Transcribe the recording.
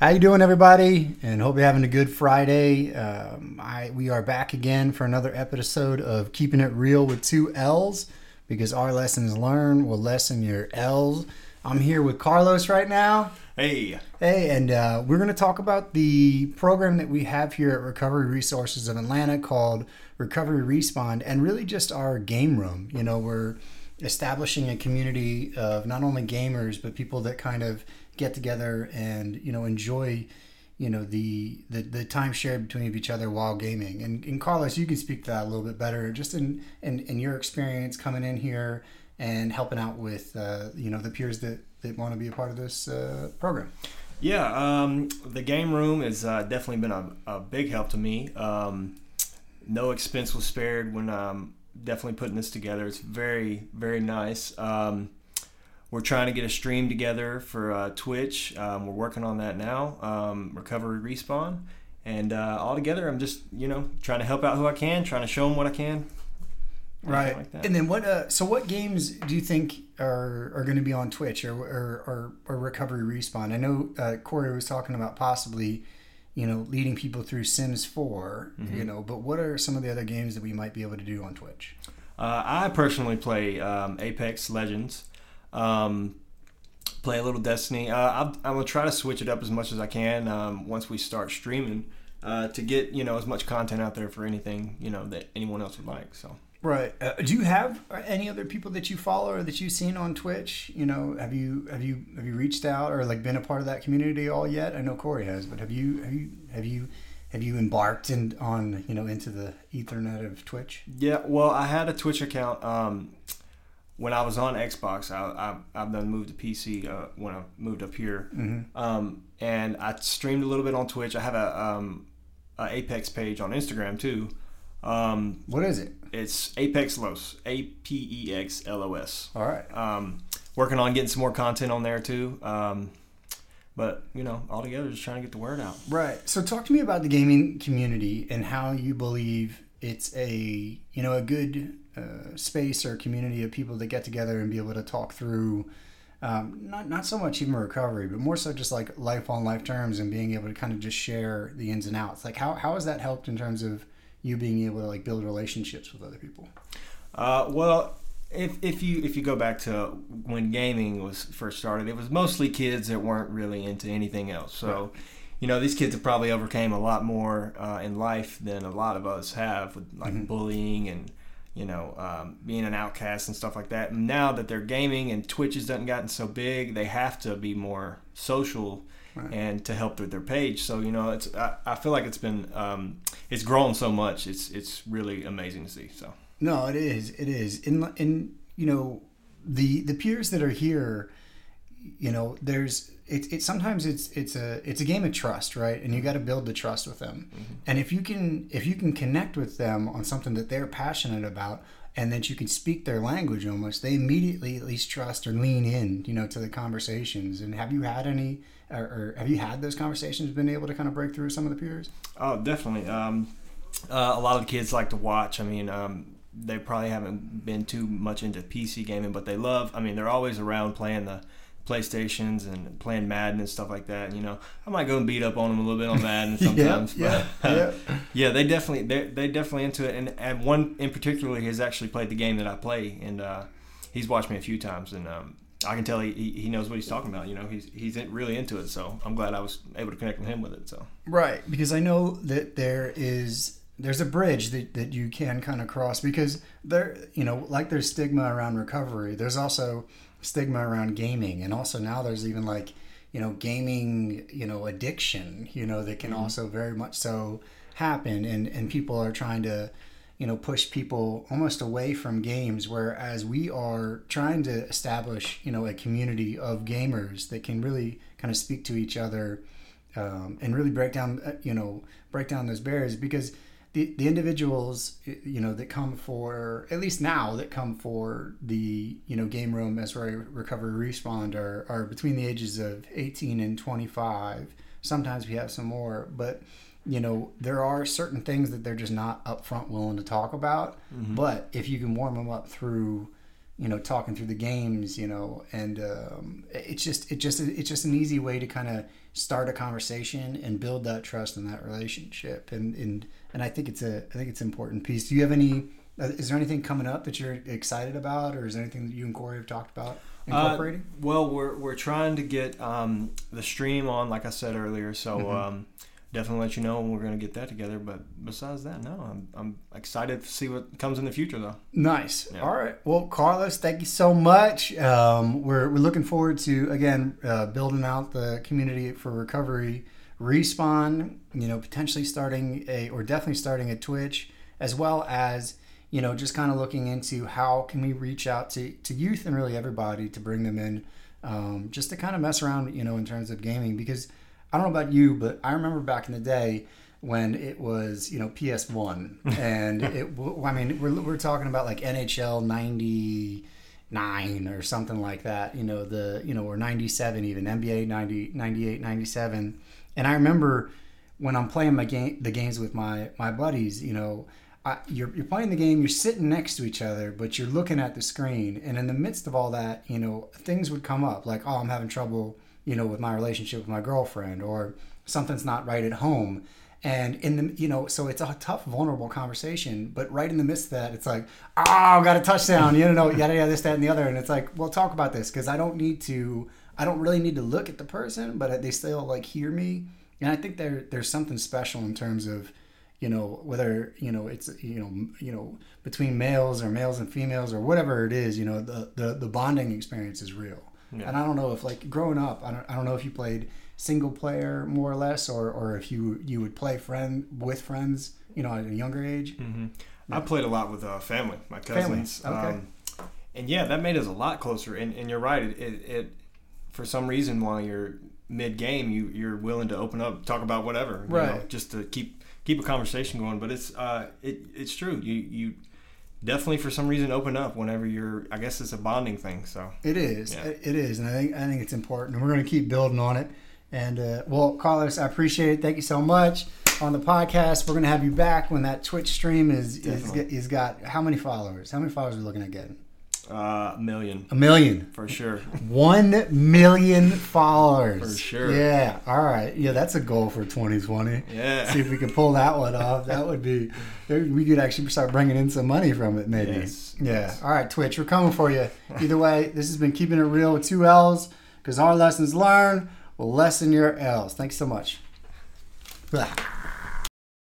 How you doing, everybody? And hope you're having a good Friday. Um, I we are back again for another episode of Keeping It Real with two L's because our lessons learned will lessen your L's. I'm here with Carlos right now. Hey, Hey, and uh, we're going to talk about the program that we have here at Recovery Resources of Atlanta called Recovery Respawn, and really just our game room. You know, we're establishing a community of not only gamers but people that kind of get together and you know enjoy you know the the, the time shared between each other while gaming. And, and Carlos, you can speak to that a little bit better, just in in, in your experience coming in here and helping out with uh, you know the peers that that want to be a part of this uh, program. yeah, um, the game room has uh, definitely been a, a big help to me. Um, no expense was spared when i'm definitely putting this together. It's very, very nice. Um, we're trying to get a stream together for uh, Twitch. Um, we're working on that now. Um, Recovery Respawn. And uh, all together, I'm just, you know, trying to help out who I can, trying to show them what I can. Right. Like that. And then what? Uh, so what games do you think are are going to be on Twitch or or, or, or Recovery Respawn? I know uh, Corey was talking about possibly, you know, leading people through Sims 4 Mm-hmm. You know, but what are some of the other games that we might be able to do on Twitch? Uh, I personally play um, Apex Legends. Um, play a little Destiny. Uh, I'm, I'm gonna try to switch it up as much as I can um, once we start streaming uh, to get you know as much content out there for anything you know that anyone else would like. So Right. Uh, do you have any other people that you follow or that you've seen on Twitch? You know, have you have you have you reached out or like been a part of that community all yet? I know Corey has, but have you have you have you have you embarked in on you know into the Ethernet of Twitch? yeah, well, I had a Twitch account um, when I was on Xbox. I, I I've done moved to PC uh, when I moved up here, Mm-hmm. um, and I streamed a little bit on Twitch. I have a, um, a Apex page on Instagram too. Um, What is it? It's Apex Los, A P E X L O S. All right. Um, working on getting some more content on there too. Um, but you know, all together, just trying to get the word out. Right. So talk to me about the gaming community and how you believe it's a you know a good uh, space or community of people that get together and be able to talk through um, not not so much even recovery, but more so just like life on life terms and being able to kind of just share the ins and outs. Like how how has that helped in terms of you being able to like build relationships with other people? Uh, well, if, if you if you go back to when gaming was first started, it was mostly kids that weren't really into anything else. So, you know, these kids have probably overcame a lot more uh, in life than a lot of us have with like bullying and you know um, being an outcast and stuff like that. And now that they're gaming and Twitch has done gotten so big, they have to be more social. Right. And to help with their page, so you know, it's I, I feel like it's been um, it's grown so much. It's it's really amazing to see. So No, it is. It is. In in you know the the peers that are here, you know, there's it's it sometimes it's it's a it's a game of trust, right? And you got to build the trust with them. And if you can if you can connect with them on something that they're passionate about and that you can speak their language almost, they immediately at least trust or lean in, you know, to the conversations. And have you had any or, or have you had those conversations been able to kind of break through some of the peers? Oh, definitely. Um, uh, a lot of the kids like to watch. I mean, um, they probably haven't been too much into PC gaming, but they love. I mean, they're always around playing the PlayStations and playing Madden and stuff like that. You know, I might go and beat up on them a little bit on Madden sometimes. yeah, but, yeah. yeah, they definitely they they definitely into it. And, and one in particular has actually played the game that I play, and uh, he's watched me a few times, and um, I can tell he, he he knows what he's talking about. You know, he's he's really into it. So I'm glad I was able to connect with him with it. So. Right, because I know that there is there's a bridge that, that you can kind of cross because there you know like there's stigma around recovery there's also stigma around gaming. And also now there's even like you know gaming you know addiction you know that can also very much so happen. And and people are trying to you know push people almost away from games whereas we are trying to establish you know a community of gamers that can really kind of speak to each other um, and really break down uh, you know break down those barriers. Because the, the individuals you know that come for at least now that come for the you know game room as re- recovery respawn are, are between the ages of 18 and 25 sometimes we have some more but you know there are certain things that they're just not upfront willing to talk about. Mm-hmm. But if you can warm them up through you know talking through the games you know and um, it's just it just it's just an easy way to kind of start a conversation and build that trust and that relationship. And and and I think it's a I think it's an important piece. Do you have any? uh, Is there anything coming up that you're excited about, or is there anything that you and Corey have talked about incorporating? Uh, well, we're, we're trying to get um, the stream on, like I said earlier. So Mm-hmm. um, definitely let you know when we're going to get that together. But besides that, no, I'm, I'm excited to see what comes in the future, though. Nice. Yeah. All right. Well, Carlos, thank you so much. Um, we're, we're looking forward to, again, uh, building out the community for recovery. Respawn, you know, potentially starting a, or definitely starting a Twitch, as well as, you know, just kind of looking into how can we reach out to, to youth and really everybody to bring them in, um, just to kind of mess around, you know, in terms of gaming. Because I don't know about you, but I remember back in the day when it was, you know, PS1. And it, I mean, we're, we're talking about like NHL 99 or something like that, you know, the, you know, or 97 even, NBA 90, 98, 97. And I remember when I'm playing my game, the games with my, my buddies, you know, I, you're, you're playing the game, you're sitting next to each other, but you're looking at the screen. And in the midst of all that, you know, things would come up like, oh, I'm having trouble, you know, with my relationship with my girlfriend, or something's not right at home. And in the, you know, so it's a tough, vulnerable conversation. But right in the midst of that, it's like, oh, got a touchdown, you know, yada, yada, this, that, and the other. And it's like, well, talk about this because I don't need to, I don't really need to look at the person, but they still like hear me. And I think there, there's something special in terms of, you know whether you know it's you know you know between males or males and females or whatever it is you know the the, the bonding experience is real Yeah. and i don't know if like growing up I don't, I don't know if you played single player more or less or or if you you would play friend with friends you know at a younger age hmm I played a lot with uh, family, my cousins. okay. Um, and yeah, that made us a lot closer. And, and you're right. It, it, it for some reason while you're mid game, you you're willing to open up, talk about whatever, you know, Right. just to keep keep a conversation going. But it's uh, it it's true. You you definitely for some reason open up whenever you're. I guess it's a bonding thing. So It is. Yeah. It is, and I think I think it's important, and we're going to keep building on it. And uh, well, Carlos, I appreciate it. Thank you so much on the podcast. We're going to have you back when that Twitch stream is is, is got how many followers? How many followers are we looking at getting? Uh, a million A million. for sure. One million followers. For sure. Yeah. All right. Yeah, that's a goal for 2020. Yeah. See if we can pull that one off. That would be. We could actually start bringing in some money from it, maybe. Yes, Yeah. yes. All right, Twitch, we're coming for you. Either way, this has been keeping it real with two L's because our lessons learned will lessen your L's. Thanks so much. Blah.